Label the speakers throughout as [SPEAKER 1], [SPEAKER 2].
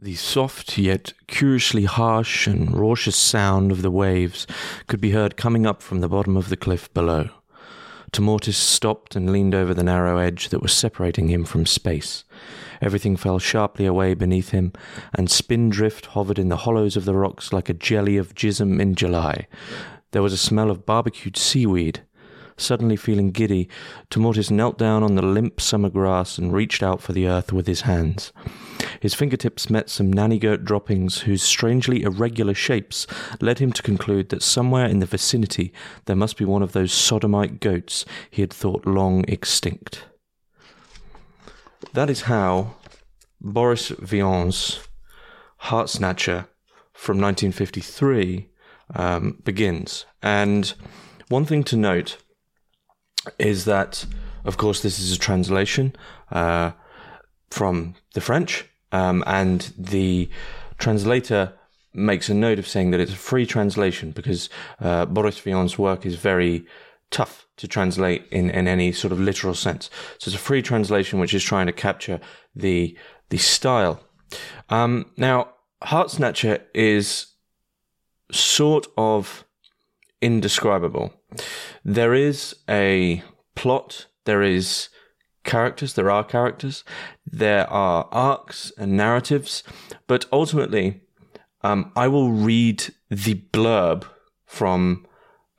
[SPEAKER 1] The soft yet curiously harsh and raucous sound of the waves could be heard coming up from the bottom of the cliff below. Timortis stopped and leaned over the narrow edge that was separating him from space. Everything fell sharply away beneath him, and spindrift hovered in the hollows of the rocks like a jelly of jism in July. There was a smell of barbecued seaweed. Suddenly feeling giddy, Timortis knelt down on the limp summer grass and reached out for the earth with his hands. His fingertips met some nanny goat droppings whose strangely irregular shapes led him to conclude that somewhere in the vicinity there must be one of those sodomite goats he had thought long extinct. That is how Boris Vian's Heartsnatcher from 1953 um, begins. And one thing to note is that, of course, this is a translation uh, from the French, um, and the translator makes a note of saying that it's a free translation because uh, Boris Vian's work is very tough to translate in, in any sort of literal sense. So it's a free translation which is trying to capture the the style. Um, now, Heartsnatcher is sort of indescribable. There is a plot, there is characters, there are characters, there are arcs and narratives, but ultimately, um, I will read the blurb from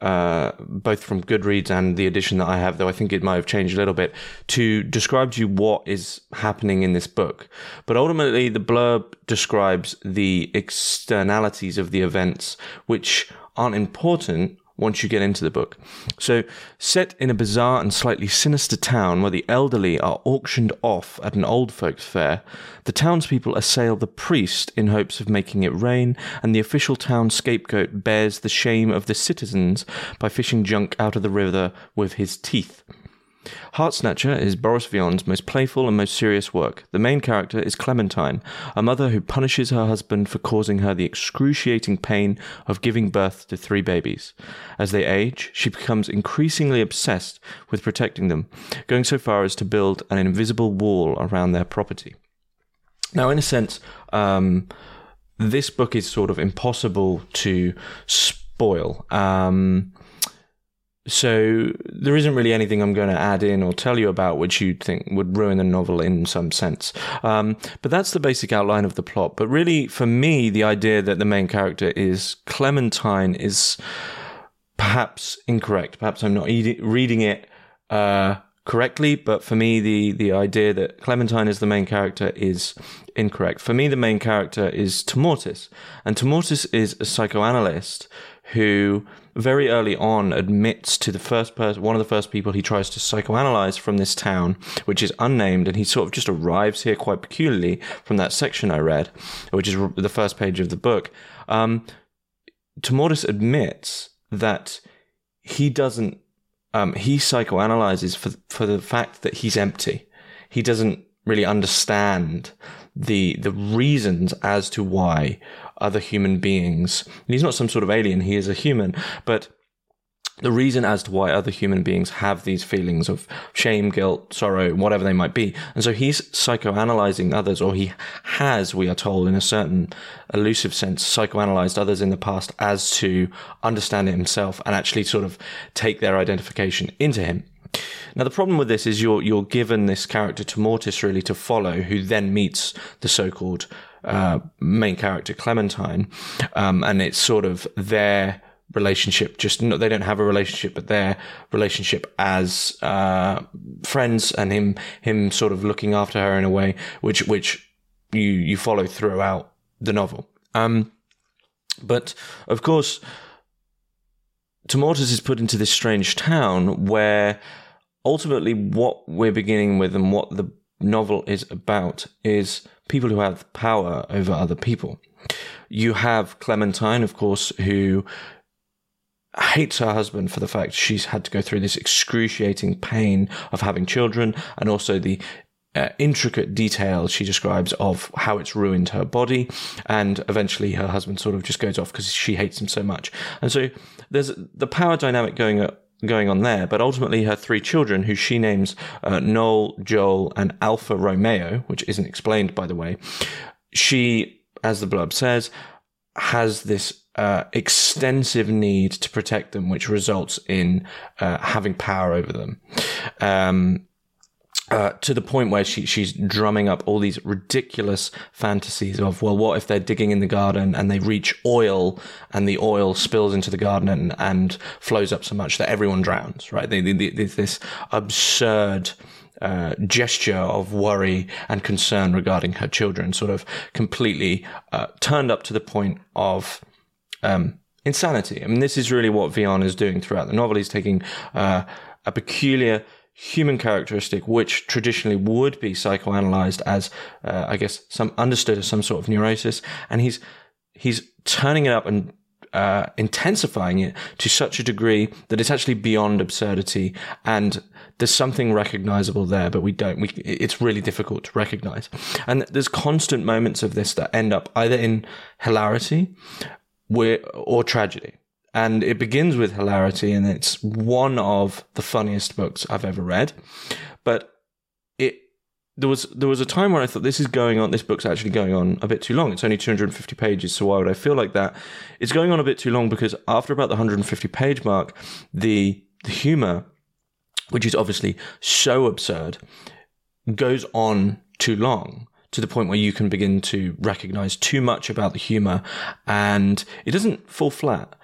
[SPEAKER 1] uh, both from Goodreads and the edition that I have, though I think it might have changed a little bit, to describe to you what is happening in this book. But ultimately, the blurb describes the externalities of the events, which aren't important once you get into the book. So, set in a bizarre and slightly sinister town where the elderly are auctioned off at an old folks' fair, the townspeople assail the priest in hopes of making it rain, and the official town scapegoat bears the shame of the citizens by fishing junk out of the river with his teeth. Heartsnatcher is Boris Vian's most playful and most serious work. The main character is Clementine, a mother who punishes her husband for causing her the excruciating pain of giving birth to three babies. As they age, she becomes increasingly obsessed with protecting them, going so far as to build an invisible wall around their property. Now, in a sense, um, this book is sort of impossible to spoil. Um, so there isn't really anything I'm going to add in or tell you about which you'd think would ruin the novel in some sense. Um, but that's the basic outline of the plot. But really, for me, the idea that the main character is Clementine is perhaps incorrect. Perhaps I'm not reading it uh, correctly. But for me, the the idea that Clementine is the main character is incorrect. For me, the main character is Timortis, and Timortis is a psychoanalyst who very early on admits to the first person, one of the first people he tries to psychoanalyze from this town, which is unnamed, and he sort of just arrives here quite peculiarly from that section I read, which is the first page of the book. Um, Timortis admits that he doesn't, um, he psychoanalyzes for for the fact that he's empty. He doesn't really understand the the reasons as to why other human beings. And he's not some sort of alien, he is a human, but the reason as to why other human beings have these feelings of shame, guilt, sorrow, whatever they might be. And so he's psychoanalyzing others, or he has, we are told, in a certain elusive sense, psychoanalyzed others in the past as to understand it himself and actually sort of take their identification into him. Now the problem with this is you're you're given this character Timortis really to follow, who then meets the so-called uh, main character Clementine, um, and it's sort of their relationship. Just no, they don't have a relationship, but their relationship as uh, friends, and him him sort of looking after her in a way which which you you follow throughout the novel. Um, but of course, Timortis is put into this strange town where ultimately what we're beginning with and what the novel is about is people who have power over other people. You have Clementine, of course, who hates her husband for the fact she's had to go through this excruciating pain of having children and also the uh, intricate details she describes of how it's ruined her body and eventually her husband sort of just goes off because she hates him so much and so there's the power dynamic going going on there. But ultimately, her three children, who she names uh, Noel, Joel, and Alpha Romeo, which isn't explained, by the way, she, as the blurb says, has this uh, extensive need to protect them, which results in uh, having power over them. Um, uh, to the point where she, she's drumming up all these ridiculous fantasies of, well, what if they're digging in the garden and they reach oil and the oil spills into the garden and, and flows up so much that everyone drowns, right? They, they, they, this absurd, uh, gesture of worry and concern regarding her children, sort of completely uh, turned up to the point of um, insanity. I mean, this is really what Vian is doing throughout the novel. He's taking uh, a peculiar human characteristic, which traditionally would be psychoanalyzed as, uh, I guess, some understood as some sort of neurosis, and he's he's turning it up and uh, intensifying it to such a degree that it's actually beyond absurdity, and there's something recognizable there, but we don't. We it's really difficult to recognize, and there's constant moments of this that end up either in hilarity, or tragedy and it begins with hilarity and it's one of the funniest books I've ever read. But it there was there was a time where I thought this is going on this book's actually going on a bit too long. It's only 250 pages, so why would I feel like that? It's going on a bit too long because after about the 150 page mark, the the humor which is obviously so absurd goes on too long to the point where you can begin to recognize too much about the humor and it doesn't fall flat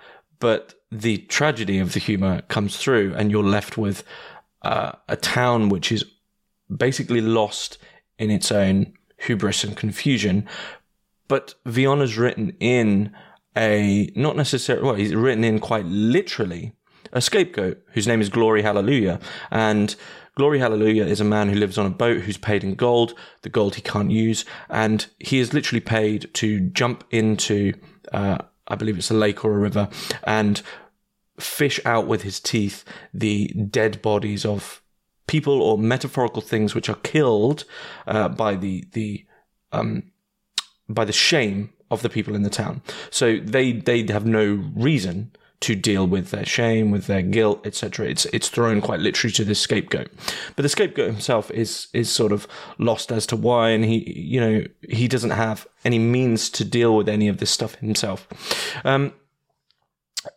[SPEAKER 1] but the tragedy of the humor comes through, and you're left with uh, a town which is basically lost in its own hubris and confusion. But Vian has written in a not necessarily well, he's written in quite literally a scapegoat whose name is Glory Hallelujah, and Glory Hallelujah is a man who lives on a boat who's paid in gold, the gold he can't use, and he is literally paid to jump into uh, I believe it's a lake or a river, and fish out with his teeth the dead bodies of people or metaphorical things which are killed uh, by the the um, by the shame of the people in the town. So they they have no reason to deal with their shame, with their guilt, etc. It's it's thrown quite literally to the scapegoat, but the scapegoat himself is is sort of lost as to why, and he you know he doesn't have any means to deal with any of this stuff himself. Um,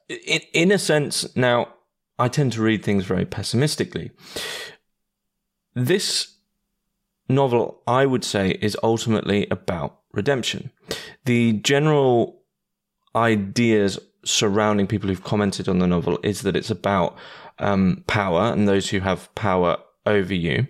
[SPEAKER 1] in in a sense, now I tend to read things very pessimistically. This novel, I would say, is ultimately about redemption. The general ideas surrounding people who've commented on the novel is that it's about um, power and those who have power over you.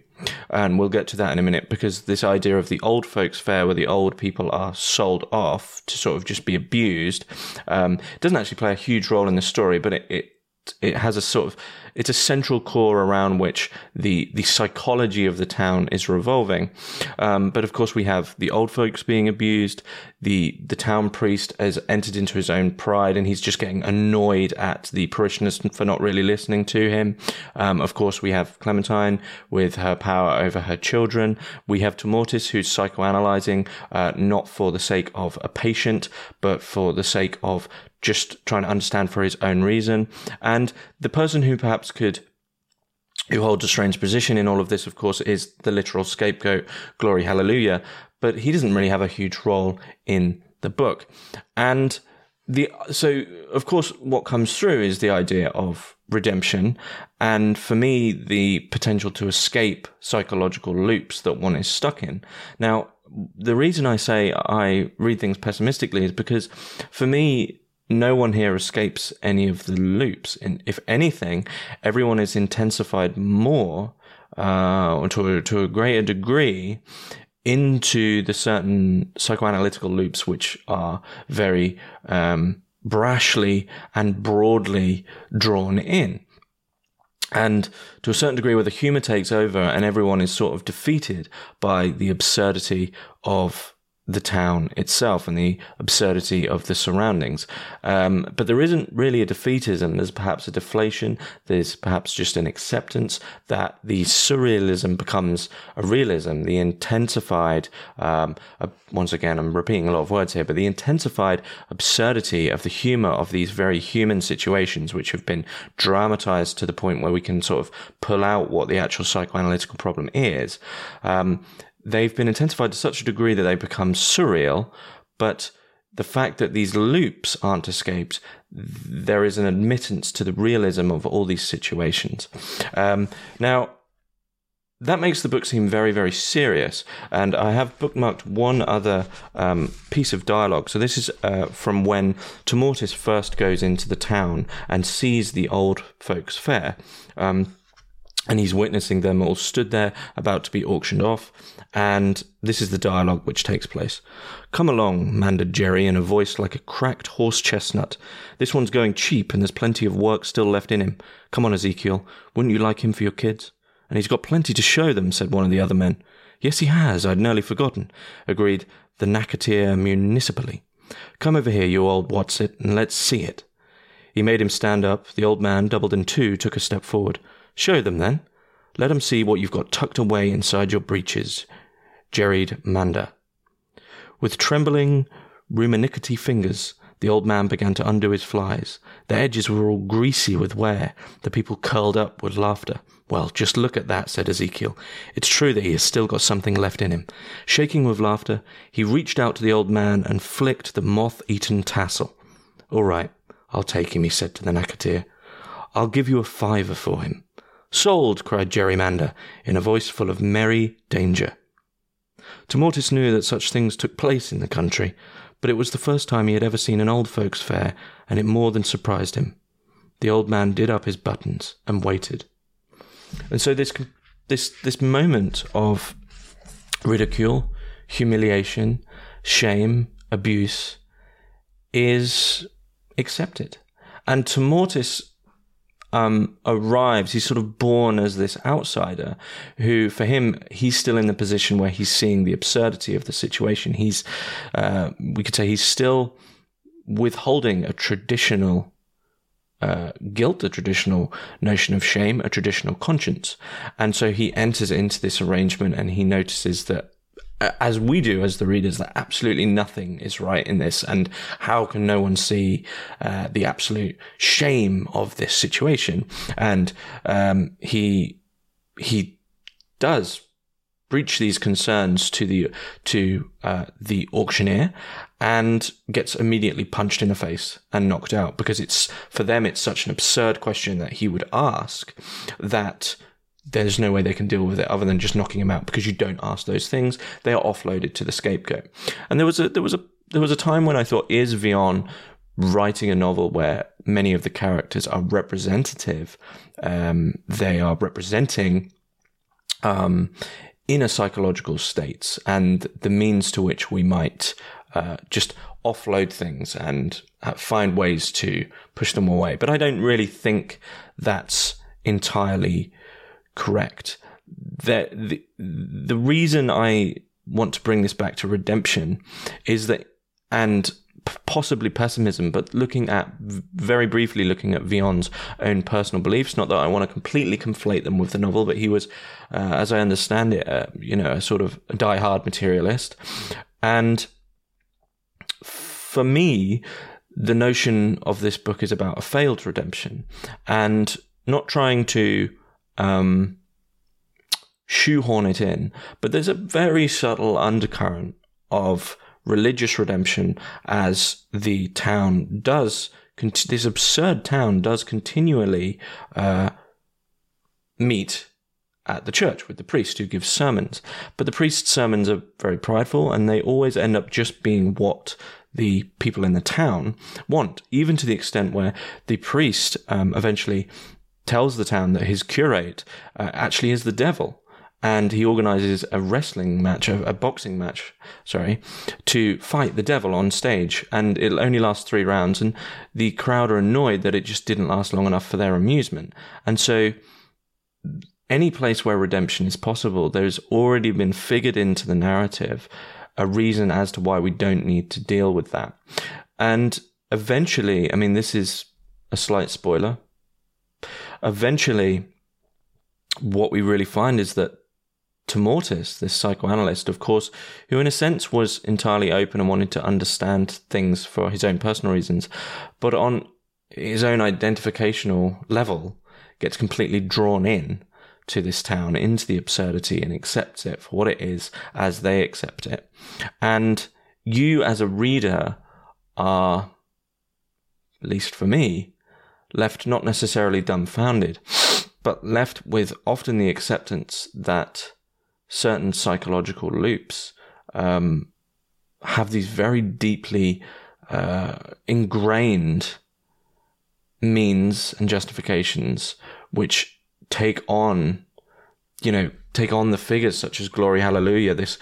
[SPEAKER 1] And we'll get to that in a minute because this idea of the old folks' fair, where the old people are sold off to sort of just be abused, um, doesn't actually play a huge role in the story, but it, it it has a sort of it's a central core around which the the psychology of the town is revolving. Um, but of course, we have the old folks being abused. The the town priest has entered into his own pride, and he's just getting annoyed at the parishioners for not really listening to him. Um, of course, we have Clementine with her power over her children. We have Timortis, who's psychoanalyzing, uh, not for the sake of a patient, but for the sake of just trying to understand for his own reason. And the person who perhaps could who holds a strange position in all of this, of course, is the literal scapegoat, Glory Hallelujah. But he doesn't really have a huge role in the book. And the so of course what comes through is the idea of redemption and for me the potential to escape psychological loops that one is stuck in now the reason i say i read things pessimistically is because for me no one here escapes any of the loops. And if anything, everyone is intensified more, uh, to, to a greater degree into the certain psychoanalytical loops, which are very, um, brashly and broadly drawn in. And to a certain degree, where the humor takes over and everyone is sort of defeated by the absurdity of the town itself and the absurdity of the surroundings. Um, but there isn't really a defeatism. There's perhaps a deflation. There's perhaps just an acceptance that the surrealism becomes a realism. The intensified, um, uh, once again, I'm repeating a lot of words here, but the intensified absurdity of the humor of these very human situations, which have been dramatized to the point where we can sort of pull out what the actual psychoanalytical problem is. Um, they've been intensified to such a degree that they become surreal, but the fact that these loops aren't escaped, there is an admittance to the realism of all these situations. Um, now, that makes the book seem very, very serious. And I have bookmarked one other um, piece of dialogue. So this is uh, from when Timortis first goes into the town and sees the old folks' fair. Um, and he's witnessing them all stood there about to be auctioned off. And this is the dialogue which takes place. Come along, mandered Jerry in a voice like a cracked horse chestnut. This one's going cheap and there's plenty of work still left in him. Come on, Ezekiel. Wouldn't you like him for your kids? And he's got plenty to show them, said one of the other men. Yes, he has. I'd nearly forgotten, agreed the Nakatir municipally. Come over here, you old what's-it, and let's see it. He made him stand up. The old man, doubled in two, took a step forward. Show them, then. Let 'em see what you've got tucked away inside your breeches. Jerried Manda. With trembling, rumanickety fingers, the old man began to undo his flies. The edges were all greasy with wear. The people curled up with laughter. Well, just look at that, said Ezekiel. It's true that he has still got something left in him. Shaking with laughter, he reached out to the old man and flicked the moth eaten tassel. All right, I'll take him, he said to the Nakatir. I'll give you a fiver for him. Sold, cried Jerry Manda, in a voice full of merry danger. Timortis knew that such things took place in the country, but it was the first time he had ever seen an old folks' fair, and it more than surprised him. The old man did up his buttons and waited. And so this this this moment of ridicule, humiliation, shame, abuse is accepted. And Timortis um, arrives, he's sort of born as this outsider who, for him, he's still in the position where he's seeing the absurdity of the situation. He's, uh, we could say, he's still withholding a traditional uh, guilt, a traditional notion of shame, a traditional conscience. And so he enters into this arrangement and he notices that as we do as the readers that absolutely nothing is right in this. And how can no one see uh, the absolute shame of this situation? And um, he he does breach these concerns to the to uh, the auctioneer and gets immediately punched in the face and knocked out. Because it's for them it's such an absurd question that he would ask that there's no way they can deal with it other than just knocking him out because you don't ask those things. They are offloaded to the scapegoat. And there was a there was a there was a time when I thought, is Vian writing a novel where many of the characters are representative? Um, they are representing um, inner psychological states and the means to which we might uh, just offload things and uh, find ways to push them away. But I don't really think that's entirely correct. That the, the reason I want to bring this back to redemption is that, and possibly pessimism, but looking at very briefly looking at Vian's own personal beliefs. Not that I want to completely conflate them with the novel, but he was, uh, as I understand it, uh, you know, a sort of die-hard materialist, and for me, the notion of this book is about a failed redemption and not trying to um, shoehorn it in, but there's a very subtle undercurrent of religious redemption as the town does. This absurd town does continually uh, meet at the church with the priest who gives sermons. But the priest's sermons are very prideful and they always end up just being what the people in the town want, even to the extent where the priest um, eventually tells the town that his curate uh, actually is the devil. And he organizes a wrestling match, a, a, boxing match, sorry, to fight the devil on stage. And it'll only last three rounds. And the crowd are annoyed that it just didn't last long enough for their amusement. And so, any place where redemption is possible, there's already been figured into the narrative a reason as to why we don't need to deal with that. And eventually, I mean, this is a slight spoiler, eventually, what we really find is that Timortis, this psychoanalyst, of course, who in a sense was entirely open and wanted to understand things for his own personal reasons, but on his own identificational level, gets completely drawn in to this town, into the absurdity, and accepts it for what it is as they accept it. And you, as a reader, are, at least for me, left not necessarily dumbfounded, but left with often the acceptance that certain psychological loops um, have these very deeply uh, ingrained means and justifications which take on, you know, take on the figures such as Glory Hallelujah, this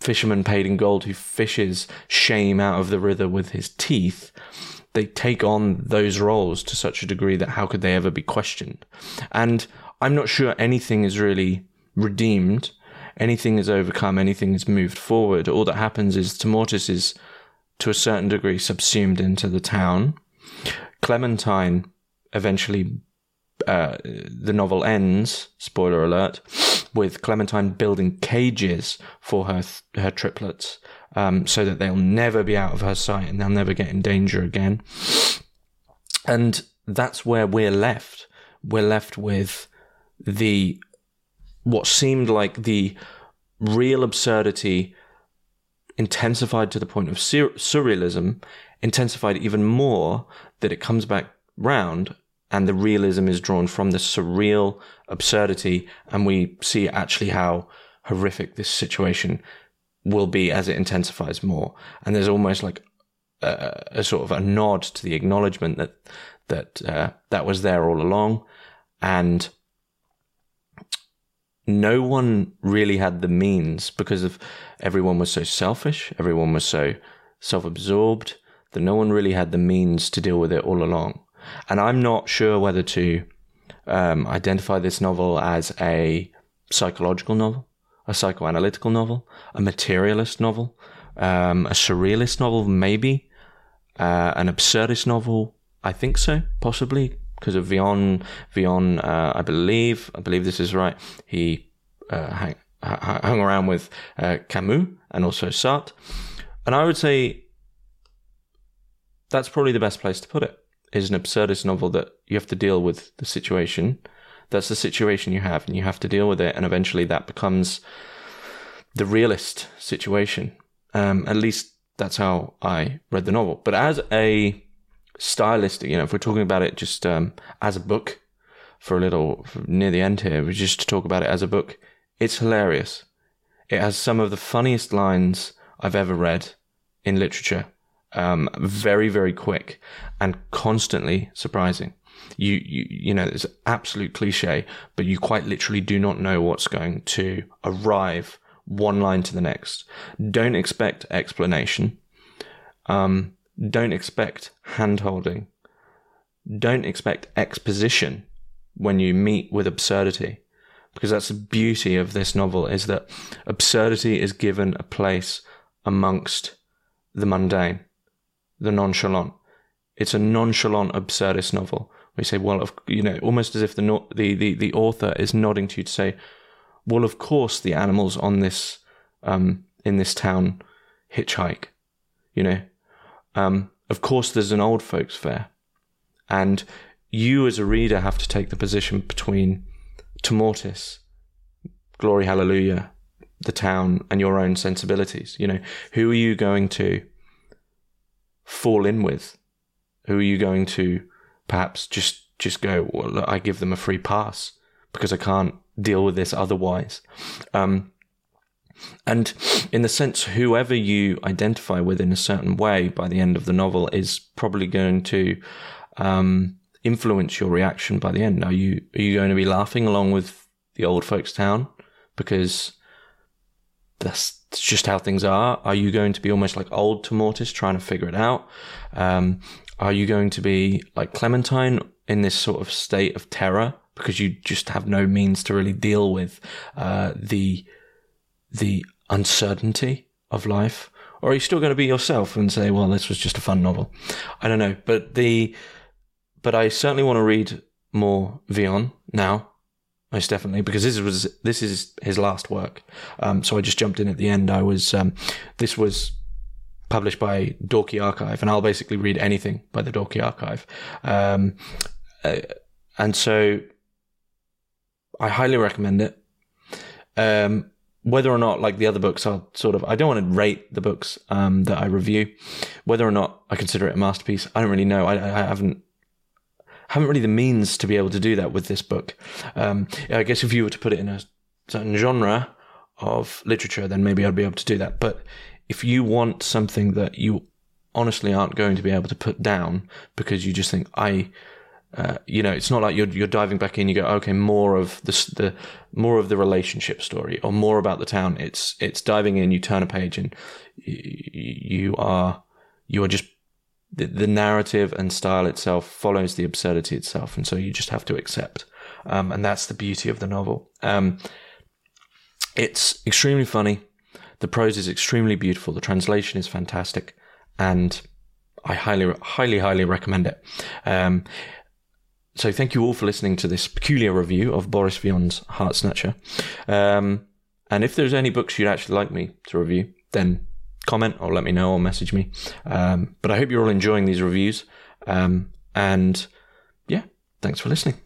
[SPEAKER 1] fisherman paid in gold who fishes shame out of the river with his teeth. They take on those roles to such a degree that how could they ever be questioned? And I'm not sure anything is really redeemed, anything is overcome, anything is moved forward. All that happens is Timortis is to a certain degree subsumed into the town. Clementine eventually, uh, the novel ends, spoiler alert, with Clementine building cages for her, her triplets, um, so that they'll never be out of her sight and they'll never get in danger again. And that's where we're left. We're left with the, what seemed like the real absurdity intensified to the point of sur- surrealism, intensified even more that it comes back round and the realism is drawn from the surreal absurdity and we see actually how horrific this situation will be as it intensifies more. And there's almost like a, a sort of a nod to the acknowledgement that, that, uh, that was there all along. And no one really had the means because of everyone was so selfish, everyone was so self-absorbed that no one really had the means to deal with it all along. And I'm not sure whether to um, identify this novel as a psychological novel, a psychoanalytical novel, a materialist novel, um, a surrealist novel, maybe, uh, an absurdist novel. I think so, possibly, because of Vian. Vian, uh, I believe, I believe this is right. He uh, hang, hung around with uh, Camus and also Sartre, and I would say that's probably the best place to put it. Is an absurdist novel that you have to deal with the situation. That's the situation you have, and you have to deal with it, and eventually that becomes the realist situation. Um, at least that's how I read the novel. But as a stylistic, you know, if we're talking about it just um, as a book for a little near the end here, we just to talk about it as a book, it's hilarious. It has some of the funniest lines I've ever read in literature. Um, very, very quick and constantly surprising. You, you, you know, it's absolute cliche, but you quite literally do not know what's going to arrive one line to the next. Don't expect explanation. Um, don't expect hand holding. Don't expect exposition when you meet with absurdity. Because that's the beauty of this novel is that absurdity is given a place amongst the mundane, the nonchalant. It's a nonchalant absurdist novel. We say, well, you know, almost as if the, the, the, the author is nodding to you to say, well, of course the animals on this, um, in this town hitchhike, you know, um, of course, there's an old folks fair, and you as a reader have to take the position between Timortis, Glory Hallelujah, the town, and your own sensibilities. You know, who are you going to fall in with? Who are you going to perhaps just just go? Well, I give them a free pass because I can't deal with this otherwise. Um, and in the sense, whoever you identify with in a certain way by the end of the novel is probably going to um, influence your reaction by the end. Are you are you going to be laughing along with the old folks' town because that's just how things are? Are you going to be almost like old Timortis trying to figure it out? Um, are you going to be like Clementine in this sort of state of terror because you just have no means to really deal with uh, the the uncertainty of life? Or are you still going to be yourself and say, well, this was just a fun novel? I don't know. But the, but I certainly want to read more Vian now. Most definitely, because this was this is his last work. Um, so I just jumped in at the end. I was um, this was published by Dalkey Archive, and I'll basically read anything by the Dalkey Archive. Um, uh, and so I highly recommend it. Um, whether or not, like the other books, are sort of, I don't want to rate the books um, that I review. Whether or not I consider it a masterpiece, I don't really know. I, I haven't haven't really the means to be able to do that with this book. Um, I guess if you were to put it in a certain genre of literature, then maybe I'd be able to do that. But if you want something that you honestly aren't going to be able to put down because you just think I uh, you know, it's not like you're you're diving back in. You go, okay, more of the the more of the relationship story, or more about the town. It's it's diving in. You turn a page, and you are you are just the, the narrative and style itself follows the absurdity itself, and so you just have to accept. Um, and that's the beauty of the novel. Um, it's extremely funny. The prose is extremely beautiful. The translation is fantastic, and I highly, highly, highly recommend it. Um, so thank you all for listening to this peculiar review of Boris Vian's Heart Snatcher. Um, and if there's any books you'd actually like me to review, then comment or let me know or message me. Um, but I hope you're all enjoying these reviews. Um, and yeah, thanks for listening.